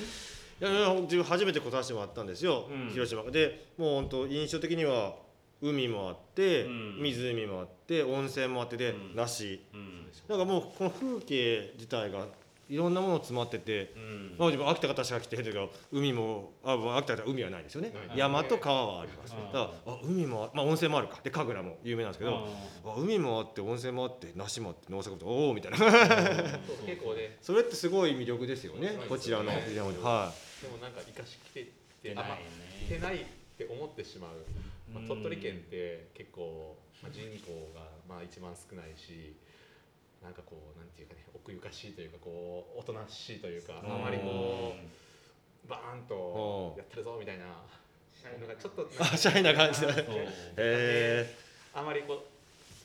いやいや自分初めて来させてもらったんですよ、うん。広島でもう本当印象的には海もあって、うん。湖もあって温泉もあってで、うん。梨。うん。なんかもうこの風景自体がいろんなもの詰まってて、うん。まあ、自分秋田方しか来てへんけど海もあまあ秋田方は海はないですよね、ない。山と川はあります、うん。だからあ海もあまあ温泉もあるか。で神楽も有名なんですけど、あ海もあって温泉もあって梨もあって農作物おおみたいな。結構ね。それってすごい魅力ですよねね。こちらのはい。藤山ではでもなんか生かしきてって出ないよあまあ来てねないって思ってしまう、まあ、うん。鳥取県って結構、まあ、人口がまあ一番少ないしなんかこうなんていうかね奥ゆかしいというかこうおとなしいというかあまりこうバーンとやってるぞみたいなのがちょっとシャイな感じだそう。へあまりこ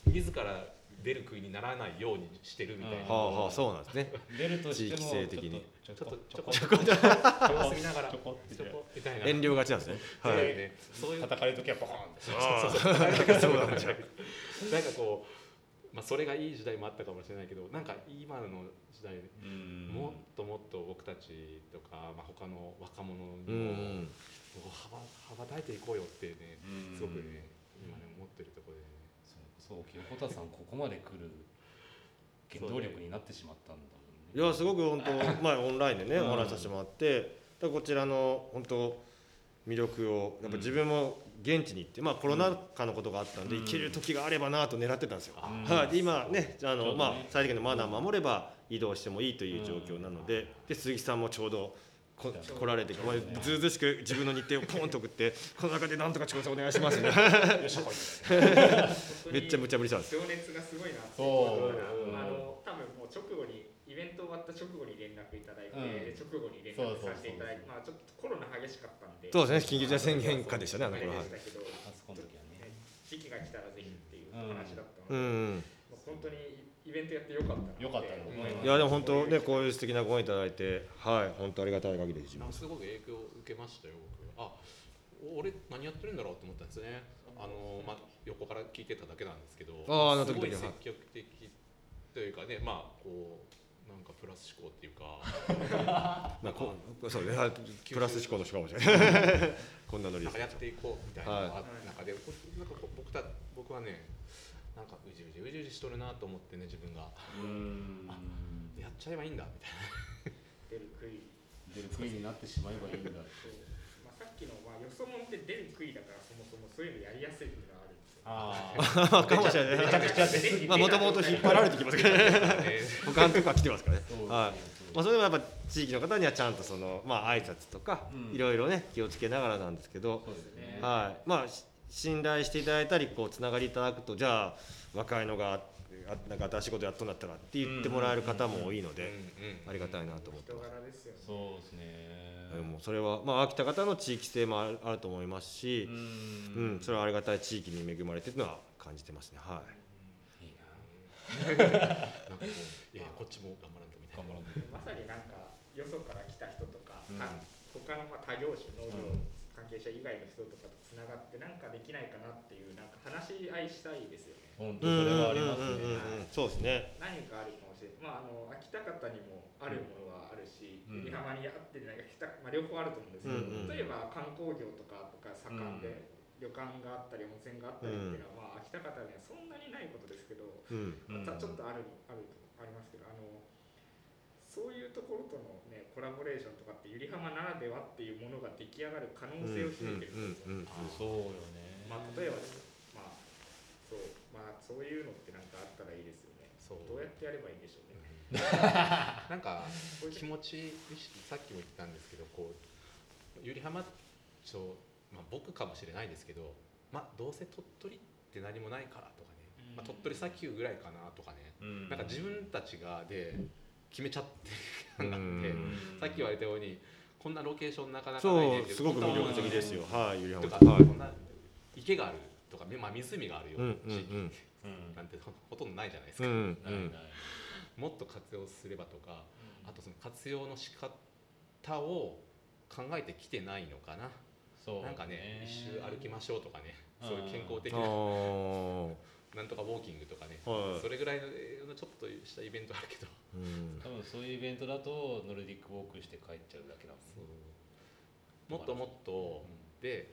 う自ら出る杭にならないようにしてるみたいな、えはあはあそうなんですね。出るとしても地域性的に。ちょっちょっと。とちょちょここ様子見ながらちょこってちょこみたいな。遠慮がちなんですね。はい。そういうねそういう叩かれる時はボーンって。あそうそうそう。なんかこう、まあ、それがいい時代もあったかもしれないけどなんか今の時代うん。もっともっと僕たちとか、まあ、他の若者うにも、羽ば羽ばたいていこうよってねうん。すごくね今ね思ってるところで。ねそうそう清田さんここまで来る原動力になってしまったんだもんいねやすごく本当前オンラインでねうんお話しさせてもらってこちらの本当魅力をやっぱ自分も現地に行ってまあコロナ禍のことがあったんでうん。行ける時があればなと狙ってたんですよ。うんはい、で今ねあのまあ最低限のマナーを守れば移動してもいいという状況なのでで鈴木さんもちょうどこ来られてまあずうずうしく自分の日程をポンと送って この中でなんとか調査お願いしますね。めっちゃ無茶ぶりしたんです。情熱がすごいなってそう。あの多分もう直後にイベント終わった直後に連絡いただいて、うん。直後に連絡させていただいてまあちょっとコロナ激しかったんでそうですね緊急事態宣言下でしたねあの頃は。でしたけどあそこの時はね。時期が来たらぜひっていう話だったので、うん。本当にイベントやってよかったなってよかったよ思いますい。やでも本当ねこういう素敵なご縁いただいてはい本当ありがたい限りですすごく影響を受けましたよ僕あ俺何やってるんだろうと思ったんですね。あの、まあ、横から聞いてただけなんですけどあーあの時すごい々積極的というかねまあこうなんかプラス思考っていうか。まあこそういプラス思考の人かもしれない。こんなノリでやっていこうみたいなのがあった中で、なんか僕た僕はねなんかうじうじうじうじしとるなと思ってね自分が。うん。やっちゃえばいいんだみたい出る杭。出る杭。になってしまえばいいんだまあ、さっきの、まあ、よそもんって出る杭だからそもそもそういうのやりやすいっていうのはああ かもしれない。めちゃくちゃですまあもともと引っ張られてきますからね。な、ね、他のとこから来てますからね。はい。まあそれでもやっぱ地域の方にはちゃんとそのまあ挨拶とかうん。いろいろね気をつけながらなんですけど。はい。まあし信頼していただいたりこうつながりいただくとじゃあ若いのがあなんか新しいことやっとんだったらって言ってもらえる方も多いのでありがたいなと思って人ます。柄ですよね。そうですねでもそれはまあ秋田方の地域性もあるあると思いますしう、うんん、それはありがたい地域に恵まれてるのは感じてますね。はい。いいな。なんかこういやこっちも頑張らんとみたいな頑張らんとまさになんかよそから来た人とか、うん。他他のまあ他業種農業うん関係者以外の人とかとつながってなんかできないかなっていうなんか話し合いしたいですよね本当それはありますね。そうですね。何かあるかもしれない。まああの秋田方にもあるものはあるしうん。海浜にあってないか北、まあ、両方あると思うんですけど、うんうん例えば観光業とかとか盛んで、旅館があったり温泉があったりっていうのは、まあ、秋田方にはそんなにないことですけど、またちょっとあるあるとありますけどあのそういうところとの、ね、コラボレーションとかってゆりはまならではっていうものが出来上がる可能性を秘めてるんですよ、そうよね。まあ、例えばですまあそういうのってなんかあったらいいですよね。そう。どうやってやればいいんでしょうね。なんかこういう気持ち意識さっきも言ったんですけどこうゆりはま町、まあ、僕かもしれないですけど、まあ、どうせ鳥取って何もないからとかね、まあ、鳥取砂丘ぐらいかなとかね、うん。なんか自分たちがで決めちゃってうる感があって、ん。さっき言われたようにこんなロケーションなかなかそうないねすごく魅力的ですよ。はい。ゆりはとか、ま。はい。こんな池があるとか、まあ、湖があるよううんな地域うんうん。うんなんてほほとんどないじゃないですか、もっと活用すればとかあとその活用の仕方を考えてきてないのかな、そうなんかね一周歩きましょうとかね。そういう健康的あなー。なんとかウォーキングとかね、はい。それぐらいのえーちょっとしたイベントあるけど。うん。多分そういうイベントだとノルディックウォークして帰っちゃうだけだもん。もっともっと。で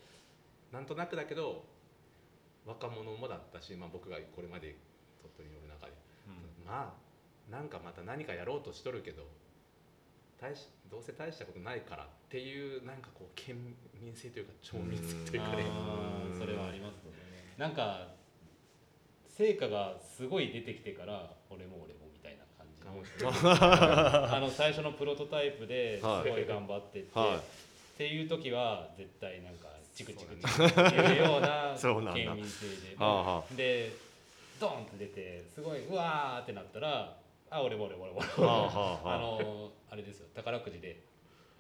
なんとなくだけど若者もだったし、まあ、僕がこれまで鳥取におる中で、まあなんかまた何かやろうとしとるけど大しどうせ大したことないからっていうなんかこう県民性というか町民性というかね。それはありますね。なんか成果がすごい出てきてから俺も俺もみたいな感じ あの最初のプロトタイプですはい。ごい頑張ってって、はい。っていう時は絶対なんかチクチクチクっていうようなそうなんだ。県民性ではあはでドンって出てすごいうわーってなったらあ俺も俺も俺もあのあれですよ。宝くじで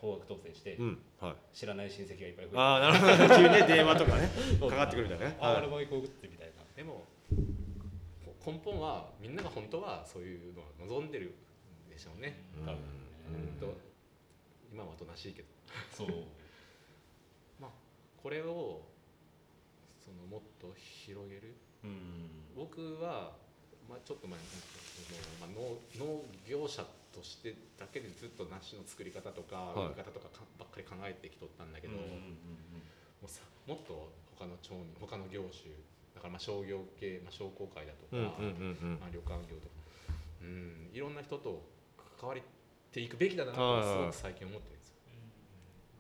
高額当選して、うんはい。知らない親戚がいっぱい増えて。ああなるほど急にね電話とかね。かかってくるみたいなね。あ、はい。俺も行こうってみたいな。でもこ根本はみんなが本当はそういうのは望んでるんでしょうね、うん。多分ね。うんと今はおとなしいけど。そう。まあこれをそのもっと広げる？うん。僕は、まあ、ちょっと前に、まあ、農農業者としてだけでずっと梨の作り方とかはい。売り方とかかばっかり考えてきとったんだけど、もうさもっと他の町民他の業種だからまあ商業系、まあ、商工会だとか、まあ、旅館業とか、うん、いろんな人と関わりていくべきだなとすごく最近思ってるんですよ。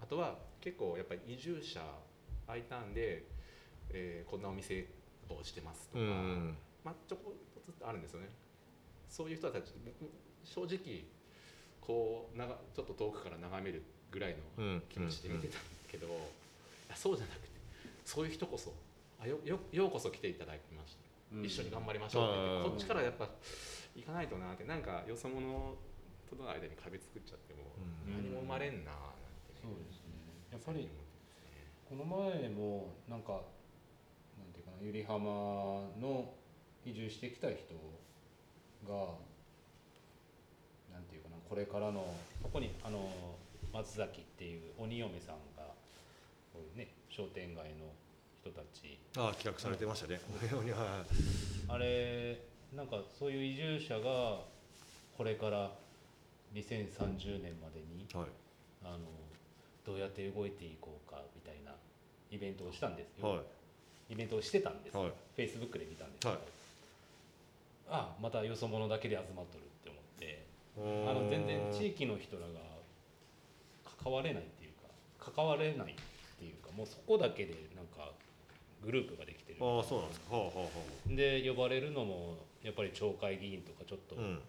あとは結構やっぱり移住者空いたんで、えーこんなお店をしてますとか、うんうん。まあ、ちょこっとあるんですよね。そういう人たち僕正直こうながちょっと遠くから眺めるぐらいのうん気持ちで見てたんだけど、いやそうじゃなくてそういう人こそあよよようこそ来ていただきました、うん。一緒に頑張りましょうって言ってうん。こっちからやっぱ行かないとなってなんかよそ者との間に壁作っちゃってもうん。何も生まれんななんてね、そうですね。やっぱりこの前もなんかなんていうかな百合浜の移住してきた人がなんていうかなこれからのここにあの松崎っていう鬼嫁さんがこういうね商店街の人たち。ああ企画されてましたね。は。いあれなんかそういう移住者がこれから2030年までにはい。あのどうやって動いていこうかみたいなイベントをしたんですよ、はい。イベントをしてたんです。よ、はい。Facebook で見たんですけど、はい。あまたよそ者だけで集まっとるって思って。うん。あの全然地域の人らが関われないっていうか関われないっていうかもうそこだけでなんかグループができてるああそうなんです。かはあはあはで呼ばれるのもやっぱり町会議員とかちょっと、あうん。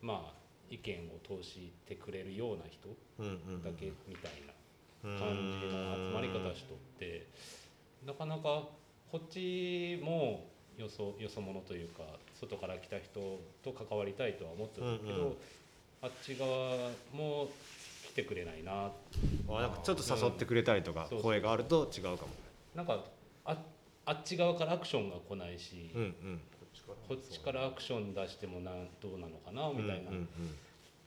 まあ意見を通してくれるような人だけみたいな。うん感じの集まり方しとってなかなかこっちもよそよそ者というか外から来た人と関わりたいとは思ってるけど、うんうん。あっち側も来てくれないな。あなんかちょっと誘ってくれたりとか声があると違うかもなんかああっち側からアクションが来ないし、うんうん。こっちからアクション出してもなんどうなのかなみたいな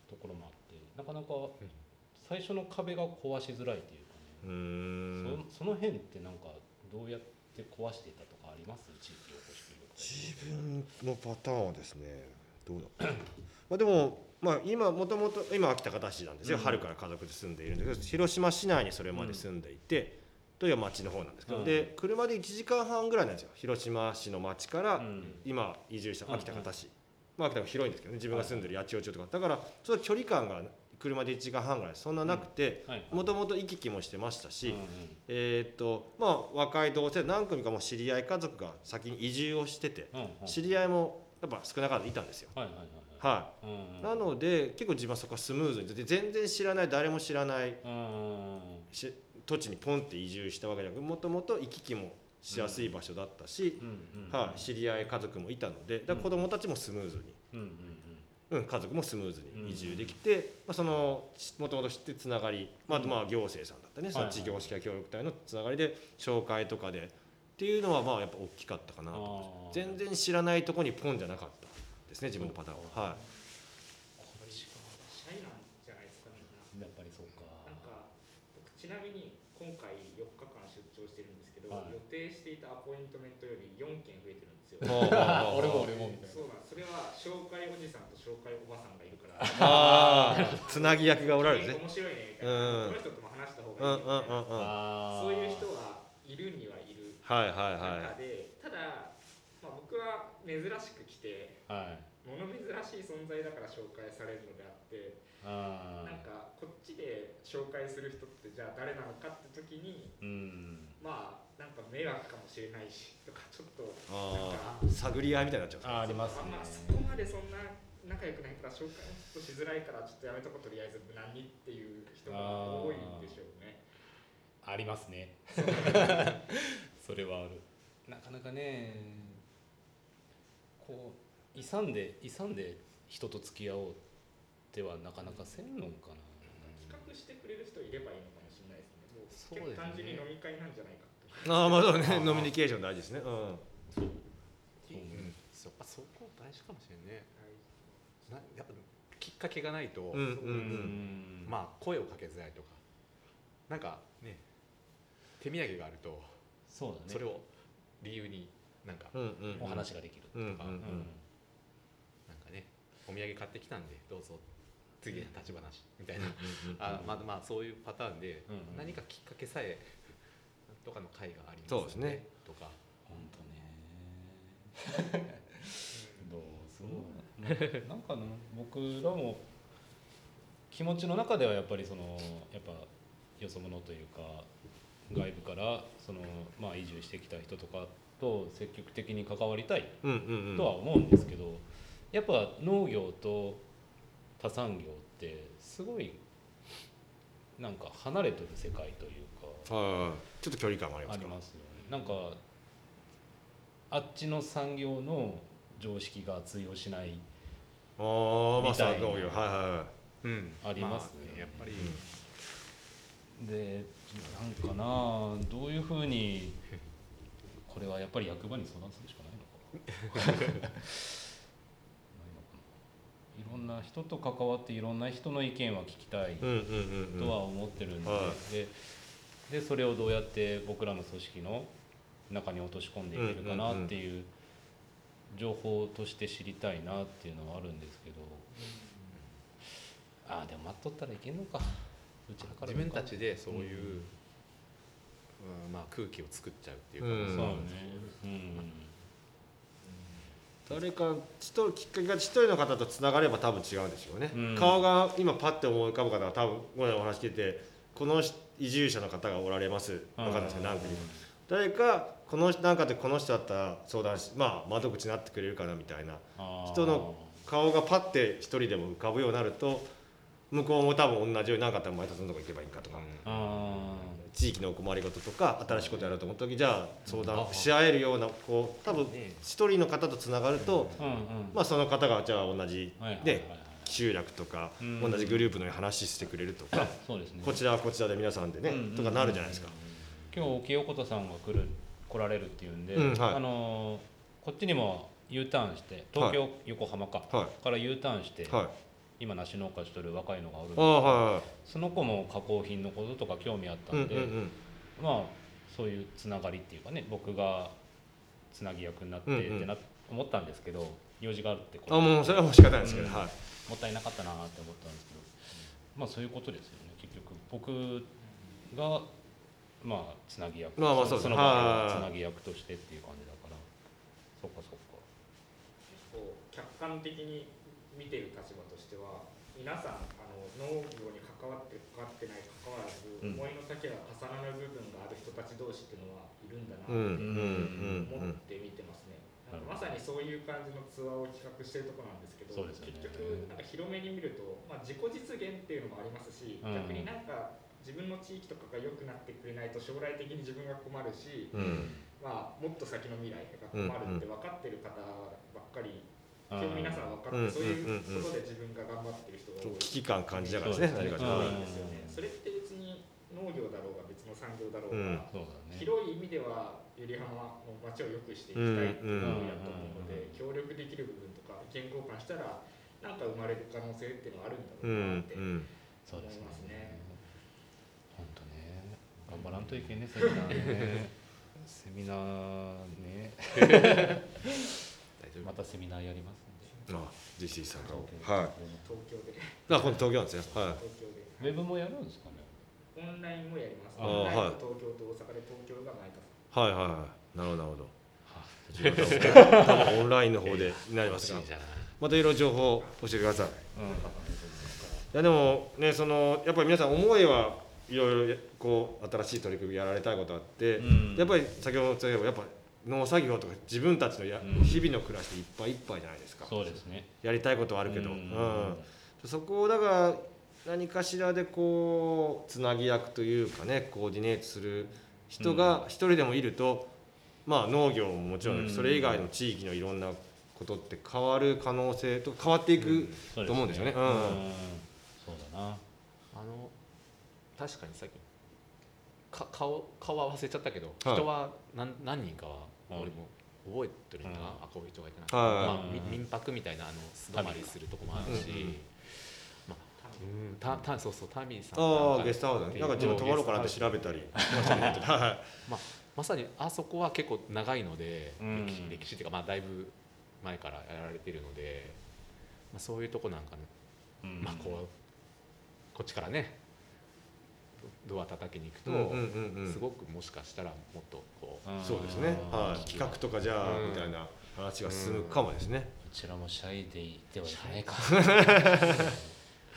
ところもあってなかなか最初の壁が壊しづらいっていうかね。うんうん。そその辺ってなんかどうやって壊していたとかあります？地域おこし協力隊自分のパターンはですねどうだまあでもまあ今もともと今秋田方市なんですよ、うん。春から家族で住んでいるんですけど広島市内にそれまで住んでいて、という町の方なんですけど、うん。で車で1時間半ぐらいなんですよ。広島市の町からうん。今移住した秋田方市、うまあ秋田が広いんですけどね。自分が住んでる八千代町とか。だからちょっと距離感が車で1時間半ぐらいそんななくてはいもともと行き来もしてましたし、うんうんえーっとまあ若い同性何組かも知り合い家族が先に移住をしててうんうん。知り合いもやっぱ少なからずいたんですよ。はいはいはいなので結構自分はそこはスムーズにで全然知らない誰も知らないうんし土地にポンって移住したわけじゃなくもともと行き来もしやすい場所だったし、はい、知り合い家族もいたのでだ子供たちもスムーズに、うんうんうん、家族もスムーズに移住できて、まあ、そのもともと知ってつながり、まあ、あとまあ行政さんだったね、その地業式や協力隊のつながりで紹介とかでっていうのはまあやっぱ大きかったかなと全然知らないとこにポンじゃなかったですね自分のパターンは。はい。やっぱりそうか。なんか僕ちちなみに今回4日間出張してるんですけど、はい。予定していたアポイントメントより4件増えてるんですよ。俺も俺もみたいな。そうなんそれは紹介おじさんと紹介おばさんがいるから。ああつなぎ役がおられるね面白いねみたこの人とも話した方うんがいいうんみたいな、うんうんはあーそういう人はいるにはいるいはいは中で、ただ、まあ、僕は珍しく来てはい。物珍しい存在だから紹介されるのであってあなんかこっちで紹介する人ってじゃあ誰なのかって時にーうん。まあなんか迷惑かもしれないしとかちょっといああ探り合いみたいになっちゃう。あーありますね。あんまそこまでそんな仲良くないから紹介もちょっとしづらいからちょっとやめとことりあえず無難にっていう人が多いんでしょうね。ありますね。そ れはある。なかなかねこう勇んで勇んで人と付き合おうってはなかなかせんのかな。企画してくれる人いればいいのかもしれないですね。もうそうですね。結構単純に飲み会なんじゃないかと。ああまあそうね。あ ーノミニケーション大事ですね。うん。そう。うん、そやっぱそこ大事かもしれんね。なやっぱきっかけがないと、うんうんうん。まあ声をかけづらいとか。なんかね。手土産があるとそうだね。それを理由になんか、うんうんうん。お話ができるうんうんうん。なんかねお土産買ってきたんでどうぞ次の立ち話みたいな、あまあまあそういうパターンで、何かきっかけさえとかの会がありますそうですね。とか。本当ね。どうそうなんかな僕らも気持ちの中ではやっぱりそのやっぱよそ者というか外部からそのまあ移住してきた人とかと積極的に関わりたいとは思うんですけどやっぱ農業と他産業ってすごいなんか離れてる世界というかはいちょっと距離感がありまあすか？りますよね。なんかあっちの産業の常識が通用しないああまあみたいなそう農業はいはいはい。うん。ありますあねやっぱり、でなんかなどういうふうにこれはやっぱり役場に相談するしかないのかな いろんな人と関わっていろんな人の意見は聞きたいうんうんうんうんとは思ってるん。で,、はででそれをどうやって僕らの組織の中に落とし込んでいけるかなっていう情報として知りたいなっていうのはあるんですけど、ああでも待っとったらいけんのか。うちらから自分たちでそういう、うんまあ、空気を作っちゃうっていうか、うん。そうね。うん誰か一人きっかけが一人の方とつながれば多分違うんでしょうね、うん。顔が今パッて思い浮かぶ方は多分ごめんお話聞いてこの移住者の方がおられます分かんないですけど何組か誰かこの人なんかでこの人だったら相談しまあ窓口になってくれるかなみたいな。人の顔がパッて一人でも浮かぶようになると向こうも多分同じように何かあったら前田さんのとこ行けばいいんかとか、あ地域のお困りごととか新しいことやろうと思った時じゃあ相談し合えるようなこう多分ね一人の方とつながると、まあ、その方がじゃあ同じ、はいはいはいね、集落とかうん。同じグループのように話してくれるとか こちらはこちらで皆さんでねとかなるじゃないですか。今日沖横田さんが来る来られるっていうんで、あのーこっちにも U ターンして東京、横浜か、はから U ターンして、今梨農家しとる若いのがおるんではいはい。その子も加工品のこととか興味あったうんうんんで、うん。まあそういうつながりっていうかね僕がつなぎ役になってうんうん。ってな、思ったんですけど用事があるってこあもうそれはもう仕方ないですけど、うん。はい。もったいなかったなって思ったんですけど、まあそういうことですよね結局。僕がまあつなぎ役まあまあそうその場ではいつなぎ役としてっていう感じだから。そっかそっか。こう客観的に見てる立場としては皆さんあの農業に関わって関わってない関わらず、うん。思いの丈が重なる部分がある人たち同士っていうのはいるんだなうんうんうんうん。と思って見てますね、なんかまさにそういう感じのツアーを企画してるところなんですけどね。結局なんか広めに見ると、まあ、自己実現っていうのもありますし、うん。逆になんか自分の地域とかが良くなってくれないと将来的に自分が困るし、うん。まあ、もっと先の未来が困るって分かってる方ばっかり、あ今日皆さん。分かって、うん。そういうことで自分が頑張ってる人が多い。危機感感じながらですねそうですね。何かですよね。それって別に農業だろうが別の産業だろううん。が、広い意味では百合浜の町を良くしていきたいっていうのをやと思うので、協力できる部分とか意見交換したらなんか生まれる可能性っていうのはあるんだうろうなん。って思いますね。本当ね。といけんね セミナーねセミナーね大丈夫またセミナーやりますんで。あ実施さんが。はい。東京で。あこれ東京なんですね。はい。東京で。ウェブもやるんですかね。オンラインもやります。あーオンラインはいと東京と大阪で東京が前田さんはいはい。はいなるほどなるほど。多分オンラインの方でになりますが。またいろいろ情報を教えてください。いうん。やでもねそのやっぱり皆さん思いはいろいろこう新しい取り組みやられたいことあって、うん。やっぱり先ほど言ったようにやっぱ農作業とか自分たちのや、うん。日々の暮らしでいっぱいいっぱいじゃないですか。そうですね。やりたいことはあるけど、ううん。んそこをだから何かしらでこうつなぎ役というかねコーディネートする人が一人でもいると、まあ農業ももちろんそれ以外の地域のいろんなことって変わる可能性と変わっていく、と思うんですよね。うん。うん。そうだな。あの確かにさっきか顔顔は忘れちゃったけど、はい。人は何何人かははい俺も覚えてるんだ。な、うん。あこういう人がいてな、はいまあ、み民泊みたいなあの素泊まりするとこもあるし、たたそうそうタミーさんああがゲストハウスね。なんか自分泊まろうかなって調べたり。はまさにあそこは結構長いので、うん。歴史歴史っていうか、まあ、だいぶ前からやられてるので、まあ、そういうとこなんかね、うん。まあ、こうこっちからねドドア叩きに行くと、うんうんうんうん。すごくもしかしたらもっとこう、うんそうですね、企画とかじゃあ、うん。みたいな話が進むかもですね、こちらもシャイでいてはいけないか。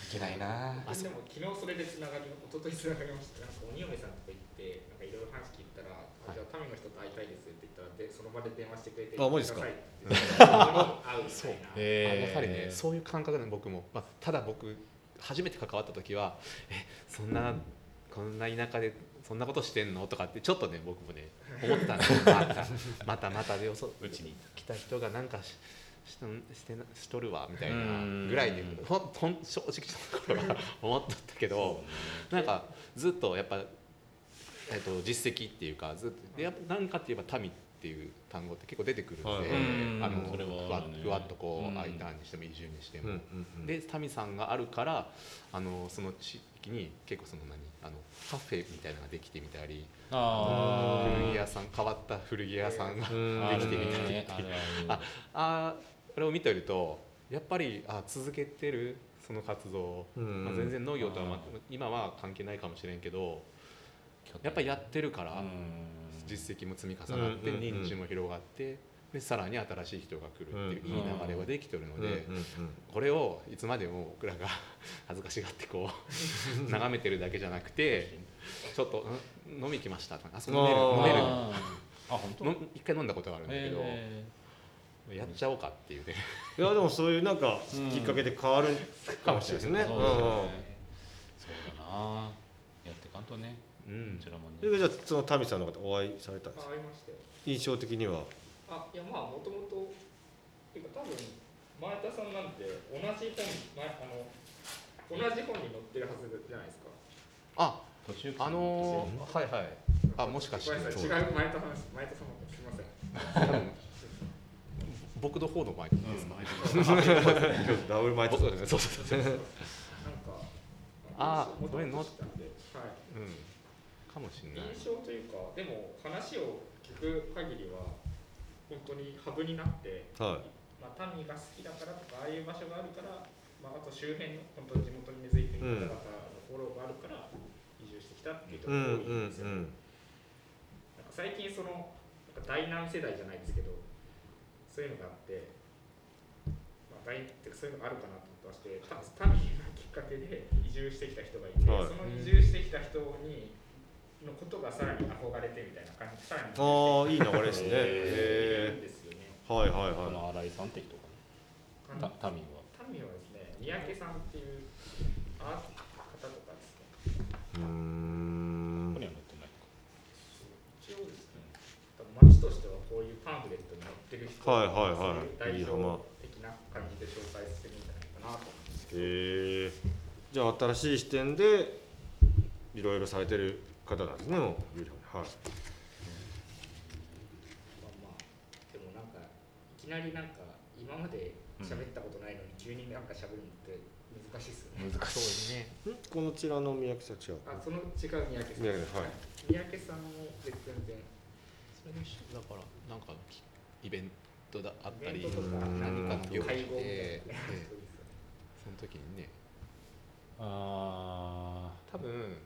いけないな。あでも昨日それでつながり一昨日つながりました。なんか鬼嫁さんとか行ってなんかいろいろ話聞いたら、あじゃあ民の人と会いたいですって言ったらでその場で電話してくれてあマジっすか そう。えあやはりねそういう感覚で僕も、まあ、ただ僕初めて関わった時はえそんなこんな田舎でそんなことしてんの？とかってちょっとね僕もね 思ってたんですよ。またまたまたでよそうちに来た人がなんかしししてなしとるわみたいなぐらいでほんほん正直なところは思っとったけどなんかずっとやっぱ、えっと実績っていうかずっとでやっぱなんかって言えば民っていう単語って結構出てくるんで、あのそれはふわあるね。ふわっとこうんう I ターンにしても移住にしても、うんうんうん。で民さんがあるからあのその地域に結構その何あのカフェみたいなのができてみたり古着屋さん変わった古着屋さんができてみたり。ねあるある ああれを見てるとやっぱりあ続けてるその活動、うん。まあ、全然農業とは、まあ今は関係ないかもしれんけどやっぱりやってるから、うん実績も積み重なって認知も広がってでさらに新しい人が来るっていううんいい流れはできてるので、これをいつまでも僕らが 恥ずかしがってこう 眺めてるだけじゃなくてちょっとん飲み行きましたとかあそこ飲める飲める。あ本当？の一回飲んだことがあるんだけど、えやっちゃおうかっていうね。いやでもそういうなんかうん。きっかけで変わるかもしれないですね。そうだな。やってかんとねうん。こちらもそれねでじゃあそのタミさんの方お会いされたんですか？印象的には。あいやまあもともとっていうか多分前田さんなんて同じ本前あの同じ本に載ってるはずじゃないですか。あ途中あのーはいはい。あもしかして。違う前田さんです。前田さんのすみません。僕の方の前です、ダブルマイト僕そうそうそう、なんかあー元々これの知ったんで。はい。うん、かもしれない印象というかでも話を聞く限りは本当にハブになって、はまあ、民が好きだからとかああいう場所があるから、まあ、あと周辺の本当に地元に根付いてる方々のフォローがあるから移住してきたっていうとい。ころが多いんですよ、うんうんうん。なんか最近そのなんか第何世代じゃないですけどそういうのがあって、まあ、第ってかそういうのがあるかなと思ってましてた民がきっかけで移住してきた人がいて、はいその移住してきた人にのことがさらに憧れてみたいな感じさらにああいい流れですね。いへるんですよね。え。はいはいはこの新井さんって人かな？た民は民はですね、三宅さんっていうアーティ方とかですね。い。うーんここ。には載ってないか一応ですね、多分町としてはこういうパンフレットに載ってる人はいはいはい代表的な感じで紹介してるんじゃないかなと思うんですけど。へえ。じゃあ新しい視点でいろいろされてる方なんですね。もう有料に。はい。まあまあでもなんかいきなりなんか今まで喋ったことないのに急になんか喋るのって難難しいですよね。難しい。ね。ん？このちらの三宅さん違う。あその違う三宅さん。三宅はい。三宅さんも全然。それにしだからなんかきイベントだあったりイベントとか何かの行事会合でその時にね。あ多分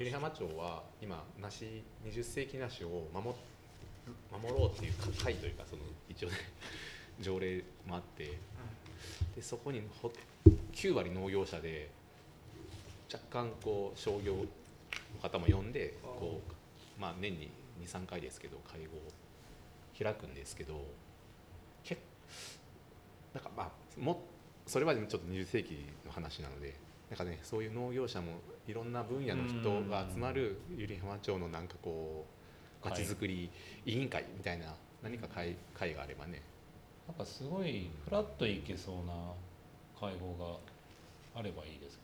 百合浜町は今梨20世紀梨を守守ろうっていう会というかその一応ね条例もあってでそこにほ9割農業者で若干こう商業の方も呼んでこう、まあ、年に23回ですけど会合を開くんですけど結なんかまあもそれはちょっと20世紀の話なのでなんかねそういう農業者もいろんな分野の人が集まる百合浜町のなんかこうまちづくり委員会みたいな何か会会があればね。なんかすごいフラッといけそうな会合があればいいですけ